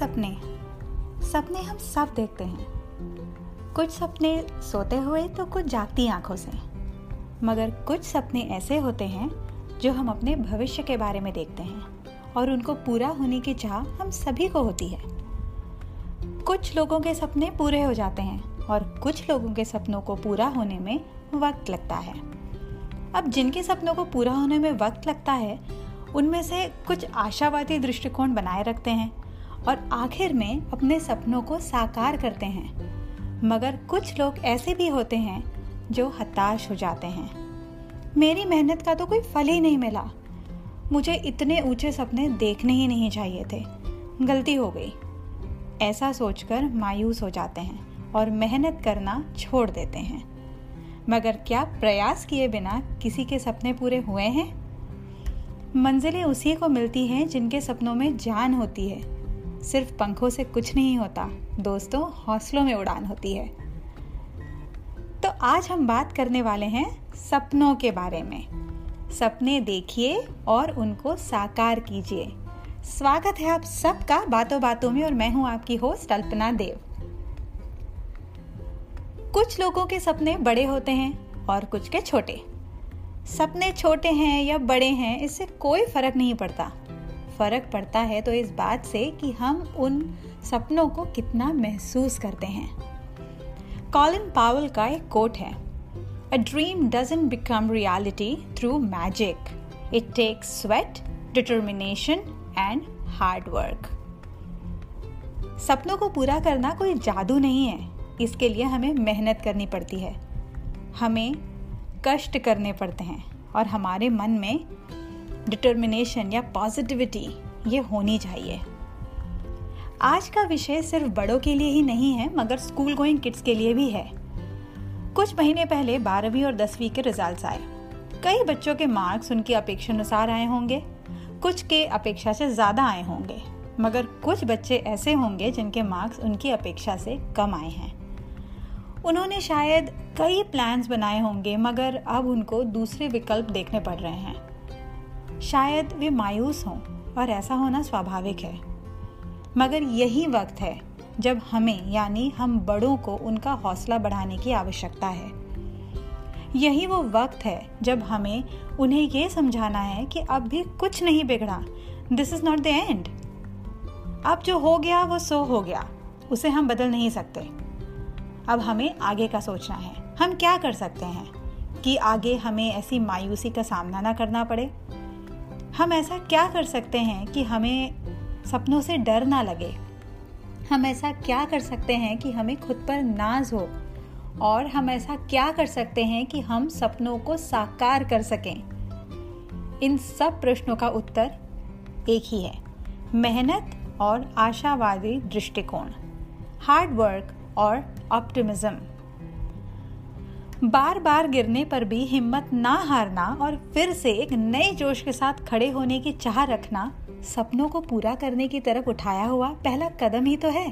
सपने। सपने हम सब देखते हैं। कुछ सपने सोते हुए तो कुछ जागती आँखों से। मगर कुछ सपने ऐसे होते हैं, जो हम अपने भविष्य के बारे में देखते हैं, और उनको पूरा होने की चाह हम सभी को होती है। कुछ लोगों के सपने पूरे हो जाते हैं, और कुछ लोगों के सपनों को पूरा होने में वक्त लगता है। अब जिनके सपनों को पूरा होने में वक्त लगता है, उनमें से कुछ आशावादी दृष्टिकोण बनाए रखते हैं और आखिर में अपने सपनों को साकार करते हैं। मगर कुछ लोग ऐसे भी होते हैं जो हताश हो जाते हैं। मेरी मेहनत का तो कोई फल ही नहीं मिला। मुझे इतने ऊँचे सपने देखने ही नहीं चाहिए थे। गलती हो गई। ऐसा सोचकर मायूस हो जाते हैं और मेहनत करना छोड़ देते हैं। मगर क्या प्रयास किए बिना किसी के सपने पूरे हुए हैं? मंजिलें उसी को मिलती हैं जिनके सपनों में जान होती है। सिर्फ़ पंखों से कुछ नहीं होता। दोस्तों, हौसलों में उड़ान होती है। तो आज हम बात करने वाले हैं सपनों के बारे में। सपने देखिए और उनको साकार कीजिए। स्वागत है आप सबका बातों बातों में और मैं हूँ आपकी होस्ट अल्पना देव। कुछ लोगों के सपने बड़े होते हैं और कुछ के छोटे। सपने छोटे हैं या बड़े हैं, इससे कोई फ़र्क नहीं पड़ता। फ़र्क पड़ता है तो इस बात से कि हम उन सपनों को कितना महसूस करते हैं। कॉलिन पावल का एक कोट है। A dream doesn't become reality through magic it takes sweat determination and hard work सपनों को पूरा करना कोई जादू नहीं है। इसके लिए हमें मेहनत करनी पड़ती है। हमें कष्ट करने पड़ते हैं और हमारे मन में डिटर्मिनेशन या पॉजिटिविटी ये होनी चाहिए। आज का विषय सिर्फ़ बड़ों के लिए ही नहीं है, मगर स्कूल गोइंग किड्स के लिए भी है। कुछ महीने पहले बारहवीं और दसवीं के रिजल्ट्स आए। कई बच्चों के मार्क्स उनकी अपेक्षा अनुसार आए होंगे। कुछ के अपेक्षा से ज़्यादा आए होंगे, मगर कुछ बच्चे ऐसे होंगे जिनके मार्क्स उनकी अपेक्षा से कम आए हैं। उन्होंने शायद कई प्लान्स बनाए होंगे, मगर अब उनको दूसरे विकल्प देखने पड़ रहे हैं। शायद वे मायूस हों और ऐसा होना स्वाभाविक है। मगर यही वक्त है जब हमें, यानी हम बड़ों को उनका हौसला बढ़ाने की आवश्यकता है। यही वो वक्त है जब हमें उन्हें यह समझाना है कि अब भी कुछ नहीं बिगड़ा। This is not the end अब जो हो गया, वो सो हो गया। उसे हम बदल नहीं सकते। अब हमें आगे का सोचना है। हम क्या कर सकते हैं कि आगे हमें ऐसी मायूसी का सामना ना करना पड़े? हम ऐसा क्या कर सकते हैं कि हमें सपनों से डर ना लगे? हम ऐसा क्या कर सकते हैं कि हमें खुद पर नाज हो? और हम ऐसा क्या कर सकते हैं कि हम सपनों को साकार कर सकें? इन सब प्रश्नों का उत्तर एक ही है। मेहनत और आशावादी दृष्टिकोण हार्ड वर्क और ऑप्टिमिज्म बार बार गिरने पर भी हिम्मत ना हारना और फिर से एक नए जोश के साथ खड़े होने की चाह रखना सपनों को पूरा करने की तरफ़ उठाया हुआ पहला कदम ही तो है।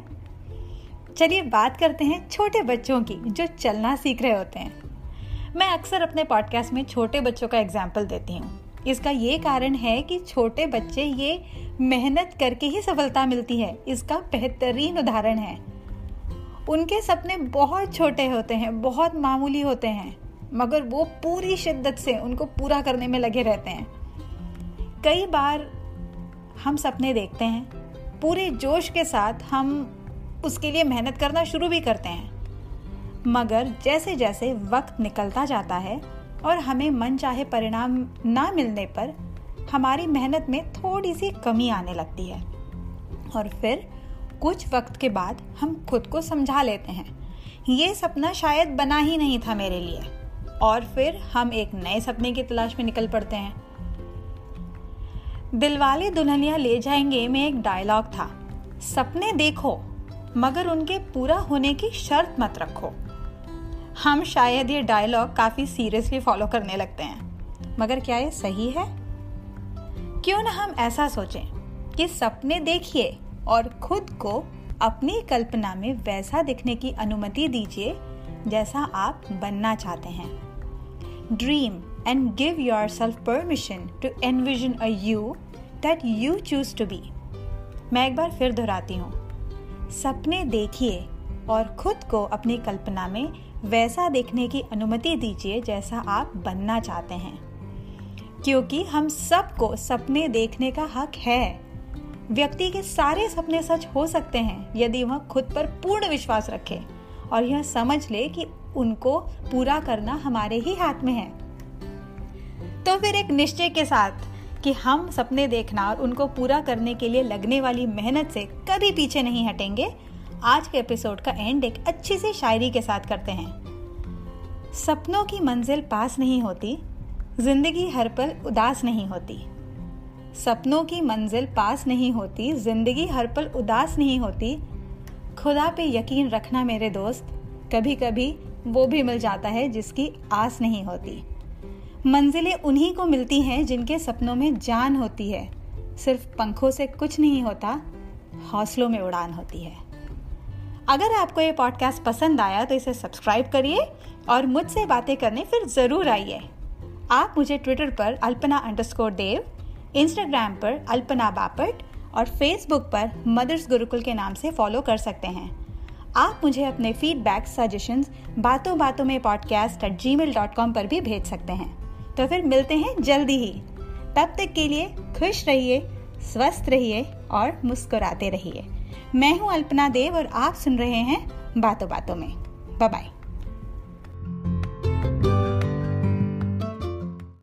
चलिए बात करते हैं छोटे बच्चों की जो चलना सीख रहे होते हैं। मैं अक्सर अपने पॉडकास्ट में छोटे बच्चों का एग्ज़ाम्पल देती हूँ। इसका ये कारण है कि छोटे बच्चे ये मेहनत करके ही सफलता मिलती है। इसका बेहतरीन उदाहरण है। उनके सपने बहुत छोटे होते हैं, बहुत मामूली होते हैं, मगर वो पूरी शिद्दत से उनको पूरा करने में लगे रहते हैं। कई बार हम सपने देखते हैं, पूरे जोश के साथ हम उसके लिए मेहनत करना शुरू भी करते हैं। मगर जैसे जैसे वक्त निकलता जाता है और हमें मन चाहे परिणाम ना मिलने पर हमारी मेहनत में थोड़ी सी कमी आने लगती है। और फिर कुछ वक्त के बाद हम खुद को समझा लेते हैं। ये सपना शायद बना ही नहीं था मेरे लिए। और फिर हम एक नए सपने की तलाश में निकल पड़ते हैं। दिलवाले दुल्हनिया ले जाएँगे में एक डायलॉग था। सपने देखो, मगर उनके पूरा होने की शर्त मत रखो। हम शायद ये डायलॉग काफ़ी सीरियसली फॉलो करने लगते हैं। मगर क्या ये सही है? क्यों ना हम ऐसा सोचें कि सपने देखिए और खुद को अपनी कल्पना में वैसा दिखने की अनुमति दीजिए जैसा आप बनना चाहते हैं। Dream and give yourself permission to envision a you that you choose to be मैं एक बार फिर दोहराती हूँ। सपने देखिए और खुद को अपनी कल्पना में वैसा देखने की अनुमति दीजिए जैसा आप बनना चाहते हैं। क्योंकि हम सबको सपने देखने का हक है। व्यक्ति के सारे सपने सच हो सकते हैं, यदि वह खुद पर पूर्ण विश्वास रखे और यह समझ ले कि उनको पूरा करना हमारे ही हाथ में है। तो फिर एक निश्चय के साथ कि हम सपने देखना और उनको पूरा करने के लिए लगने वाली मेहनत से कभी पीछे नहीं हटेंगे। आज के एपिसोड का एंड एक अच्छी सी शायरी के साथ करते हैं। सपनों की मंजिल पास नहीं होती, ज़िंदगी हर पल उदास नहीं होती। सपनों की मंजिल पास नहीं होती, ज़िंदगी हर पल उदास नहीं होती। खुदा पे यकीन रखना मेरे दोस्त कभी कभी वो भी मिल जाता है जिसकी आस नहीं होती। मंजिलें उन्हीं को मिलती हैं जिनके सपनों में जान होती है। सिर्फ़ पंखों से कुछ नहीं होता, हौसलों में उड़ान होती है। अगर आपको ये पॉडकास्ट पसंद आया तो इसे सब्सक्राइब करिए और मुझसे बातें करने फिर ज़रूर आइए। आप मुझे ट्विटर पर अल्पना अंडरस्कोर देव इंस्टाग्राम पर अल्पना बापट और फेसबुक पर मदर्स गुरुकुल के नाम से फॉलो कर सकते हैं। आप मुझे अपने फीडबैक सजेशंस बातों बातों में podcast at gmail dot com पर भी भेज सकते हैं। तो फिर मिलते हैं जल्दी ही। तब तक के लिए खुश रहिए, स्वस्थ रहिए और मुस्कुराते रहिए। मैं हूँ अल्पना देव और आप सुन रहे हैं बातों बातों में। बाय